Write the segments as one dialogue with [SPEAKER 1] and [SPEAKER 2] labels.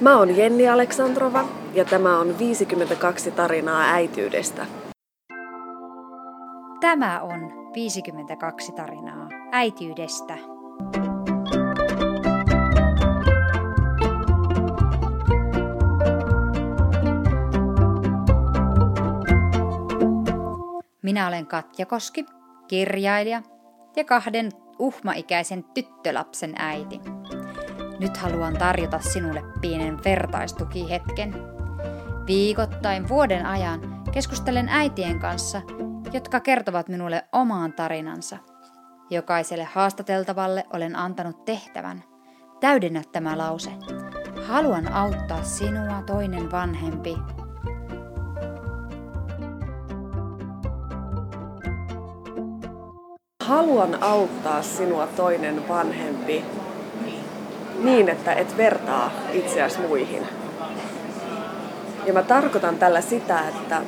[SPEAKER 1] Mä oon Jenni Aleksandrova ja tämä on 52 tarinaa äityydestä.
[SPEAKER 2] Tämä on 52 tarinaa äitiydestä. Minä olen Katja Koski, kirjailija ja kahden uhmaikäisen tyttölapsen äiti. Nyt haluan tarjota sinulle pienen vertaistukihetken. Viikoittain vuoden ajan keskustelen äitien kanssa, jotka kertovat minulle omaan tarinansa. Jokaiselle haastateltavalle olen antanut tehtävän. Täydennä tämä lause. Haluan auttaa sinua toinen vanhempi.
[SPEAKER 1] Haluan auttaa sinua toinen vanhempi niin, että et vertaa itseäsi muihin. Ja mä tarkoitan tällä sitä, että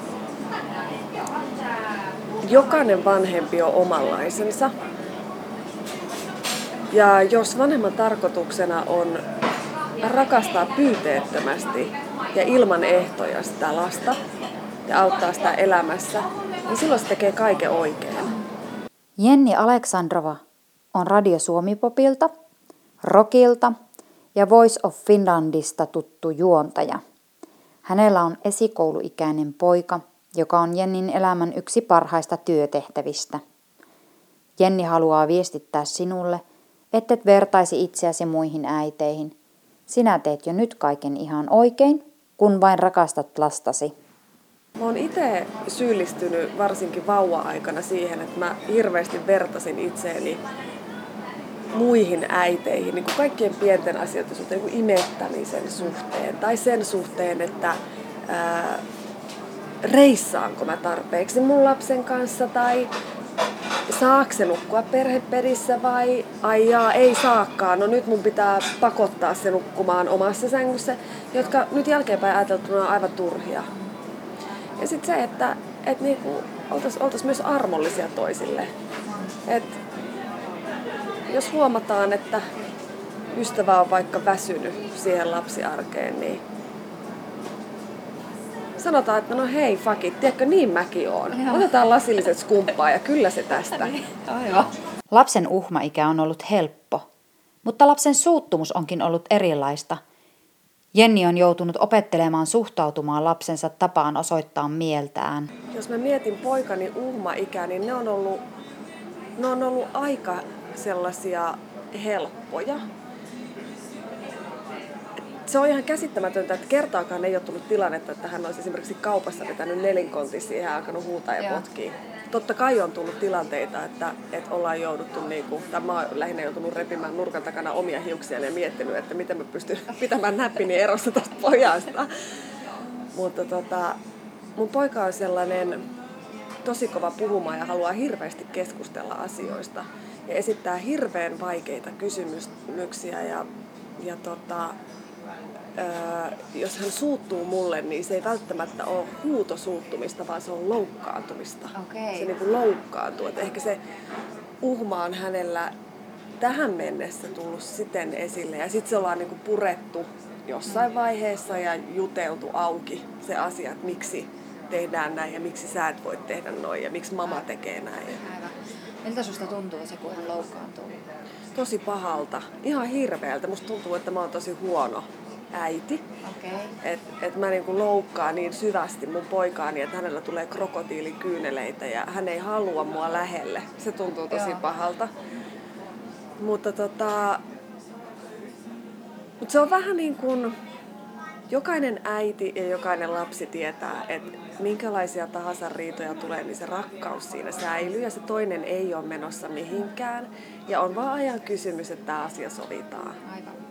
[SPEAKER 1] jokainen vanhempi on omanlaisensa. Ja jos vanhemman tarkoituksena on rakastaa pyyteettömästi ja ilman ehtoja sitä lasta ja auttaa sitä elämässä, niin silloin se tekee kaiken oikein.
[SPEAKER 2] Jenni Aleksandrova on Radio Suomipopilta, Rokilta ja Voice of Finlandista tuttu juontaja. Hänellä on esikouluikäinen poika, joka on Jennin elämän yksi parhaista työtehtävistä. Jenni haluaa viestittää sinulle, ettet vertaisi itseäsi muihin äiteihin. Sinä teet jo nyt kaiken ihan oikein, kun vain rakastat lastasi.
[SPEAKER 1] Mä oon itse syyllistynyt varsinkin vauva-aikana siihen, että mä hirveästi vertasin itseäni muihin äiteihin, niin kuin kaikkien pienten asioiden suhteen, niin kuin imettämisen suhteen tai sen suhteen, että ää, reissaanko mä tarpeeksi mun lapsen kanssa tai saako se nukkua perheperissä vai ai jaa, ei saakaan, no nyt mun pitää pakottaa se nukkumaan omassa sängyssä, jotka nyt jälkeenpäin ajateltuna on aivan turhia. Ja sitten se, että et niinku, oltaisiin oltais myös armollisia toisille. Et jos huomataan, että ystävä on vaikka väsynyt siihen lapsiarkeen, niin sanotaan, että no hei fuck it, tiedätkö, niin mäkin. Joo. Otetaan lasilliset skumppaa ja kyllä se tästä.
[SPEAKER 2] Aivan. Lapsen uhmaikä on ollut helppo, mutta lapsen suuttumus onkin ollut erilaista. Jenni on joutunut opettelemaan suhtautumaan lapsensa tapaan osoittaa mieltään.
[SPEAKER 1] Jos mä mietin poikani uhmaikää, niin ne on ollut, ne on ollut aika sellaisia helppoja. Se on ihan käsittämätöntä, että kertaakaan ei ole tullut tilannetta, että hän olisi esimerkiksi kaupassa vetänyt nelinkonti siihen ja alkanut huutaa ja potkii. Totta kai on tullut tilanteita, että, että ollaan jouduttu, niin kuin, tai mä oon lähinnä joutunut repimään nurkan takana omia hiuksia ja miettinyt, että miten mä pystyn pitämään näppini erossa tuosta pojasta. Mutta tota, mun poika on sellainen tosi kova puhumaan ja haluaa hirveästi keskustella asioista ja esittää hirveän vaikeita kysymyksiä ja, ja tota, jos hän suuttuu mulle, niin se ei välttämättä ole huutosuuttumista, vaan se on loukkaantumista.
[SPEAKER 2] Okay.
[SPEAKER 1] Se niin kuin loukkaantuu. Että ehkä se uhma on hänellä tähän mennessä tullut siten esille ja sitten se ollaan niin kuin purettu jossain vaiheessa ja juteltu auki se asia, että miksi tehdään näin ja miksi sä et voi tehdä noin ja miksi mama tekee näin.
[SPEAKER 2] Miltä susta tuntuu se, kun hän loukkaantuu?
[SPEAKER 1] Tosi pahalta. Ihan hirveältä. Musta tuntuu, että mä oon tosi huono äiti.
[SPEAKER 2] Okay.
[SPEAKER 1] Että et mä niinku loukkaan niin syvästi mun poikaani, että hänellä tulee krokotiilikyyneleitä ja hän ei halua mua lähelle. Se tuntuu tosi
[SPEAKER 2] Joo.
[SPEAKER 1] pahalta. Mutta tota... Mut se on vähän niin kuin... Jokainen äiti ja jokainen lapsi tietää, että minkälaisia tahansa riitoja tulee, niin se rakkaus siinä säilyy ja se toinen ei ole menossa mihinkään. Ja on vaan ajan kysymys, että tämä asia sovitaan.
[SPEAKER 2] Aivan.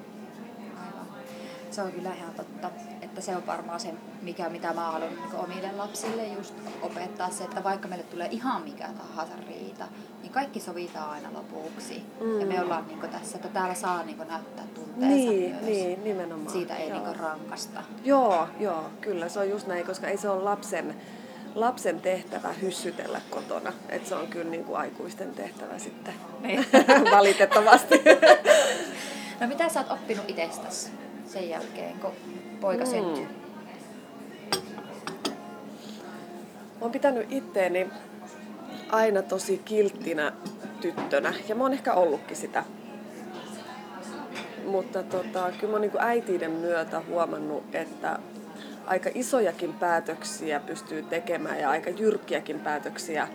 [SPEAKER 2] Se on kyllä ihan totta, että se on varmaan se, mikä, mitä mä haluan niin omille lapsille just opettaa se, että vaikka meille tulee ihan mikä tahansa riita, niin kaikki sovitaan aina lopuksi. Mm. Ja me ollaan niin tässä, että täällä saa niin näyttää tunteensa
[SPEAKER 1] Niin,
[SPEAKER 2] myös.
[SPEAKER 1] niin, nimenomaan.
[SPEAKER 2] Siitä ei
[SPEAKER 1] Joo.
[SPEAKER 2] niin rankasta.
[SPEAKER 1] Joo, joo, kyllä se on just näin, koska ei se ole lapsen, lapsen tehtävä hyssytellä kotona. Et se on kyllä niin kuin aikuisten tehtävä sitten,
[SPEAKER 2] Niin.
[SPEAKER 1] valitettavasti.
[SPEAKER 2] No mitä sä oot oppinut itsestäsi? Sen jälkeen, kun poika mm. syntyi?
[SPEAKER 1] Olen pitänyt itteeni aina tosi kilttinä tyttönä ja mä oon ehkä ollutkin sitä. Mutta tota, kyllä mä oon niin äitiiden myötä huomannut, että aika isojakin päätöksiä pystyy tekemään ja aika jyrkkiäkin päätöksiä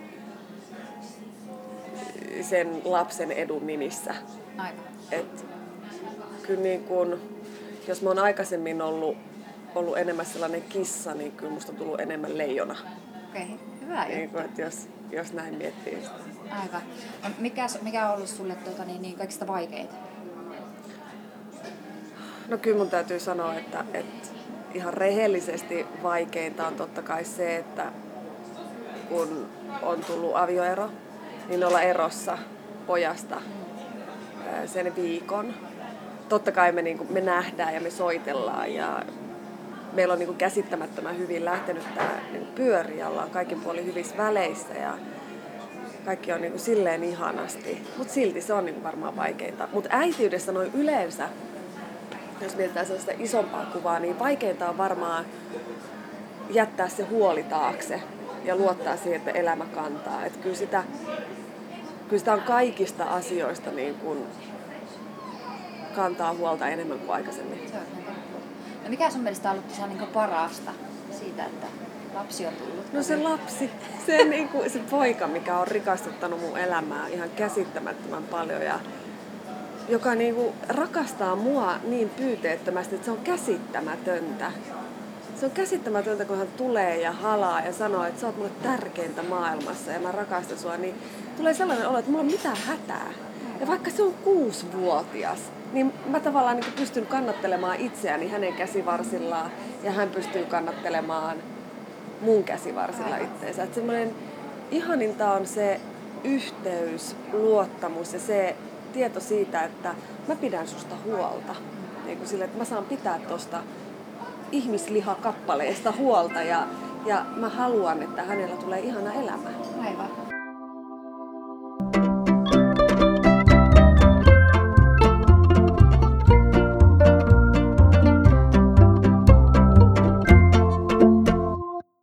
[SPEAKER 1] sen lapsen edun nimissä.
[SPEAKER 2] Aivan.
[SPEAKER 1] Et, kyllä niin kun, jos mä oon aikaisemmin ollut, ollut enemmän sellainen kissa, niin kyllä musta on tullut enemmän leijona.
[SPEAKER 2] Okei, okay. hyvä niin
[SPEAKER 1] kun, että jos, jos näin miettii sitä.
[SPEAKER 2] Aivan. No, mikä, mikä on ollut sulle tuota, niin, niin kaikista vaikeinta?
[SPEAKER 1] No kyllä mun täytyy sanoa, että, että ihan rehellisesti vaikeinta on totta kai se, että kun on tullut avioero, niin olla erossa pojasta sen viikon. Totta kai me, niin kuin, me nähdään ja me soitellaan ja meillä on niin kuin käsittämättömän hyvin lähtenyt tämä niin pyöri ollaan kaikin puolin hyvissä väleissä ja kaikki on niin kuin silleen ihanasti. Mutta silti se on niin kuin varmaan vaikeinta. Mutta äitiydessä noin yleensä jos mietitään sellaista isompaa kuvaa, niin vaikeinta on varmaan jättää se huoli taakse ja luottaa siihen, että elämä kantaa. Että kyllä sitä, kyllä sitä on kaikista asioista niin kuin kantaa huolta enemmän kuin aikaisemmin. Se on
[SPEAKER 2] no mikä sun mielestä on ollut niin parasta siitä, että lapsi on tullut?
[SPEAKER 1] No se lapsi, se, niin kuin, se poika, mikä on rikastuttanut mun elämää ihan käsittämättömän paljon ja joka niinku rakastaa mua niin pyyteettömästi, että se on käsittämätöntä. Se on käsittämätöntä, kun hän tulee ja halaa ja sanoo, että sä oot mulle tärkeintä maailmassa ja mä rakastan sua, niin tulee sellainen olo, että mulla on mitään hätää. Ja vaikka se on kuusivuotias, niin mä tavallaan niin pystyn kannattelemaan itseäni hänen käsivarsillaan ja hän pystyy kannattelemaan mun käsivarsilla itseensä. Että semmoinen ihaninta on se yhteys, luottamus ja se, tieto siitä, että mä pidän susta huolta. Niin kuin sille, että mä saan pitää tuosta ihmislihakappaleesta huolta ja, ja mä haluan, että hänellä tulee ihana elämä.
[SPEAKER 2] Aivan.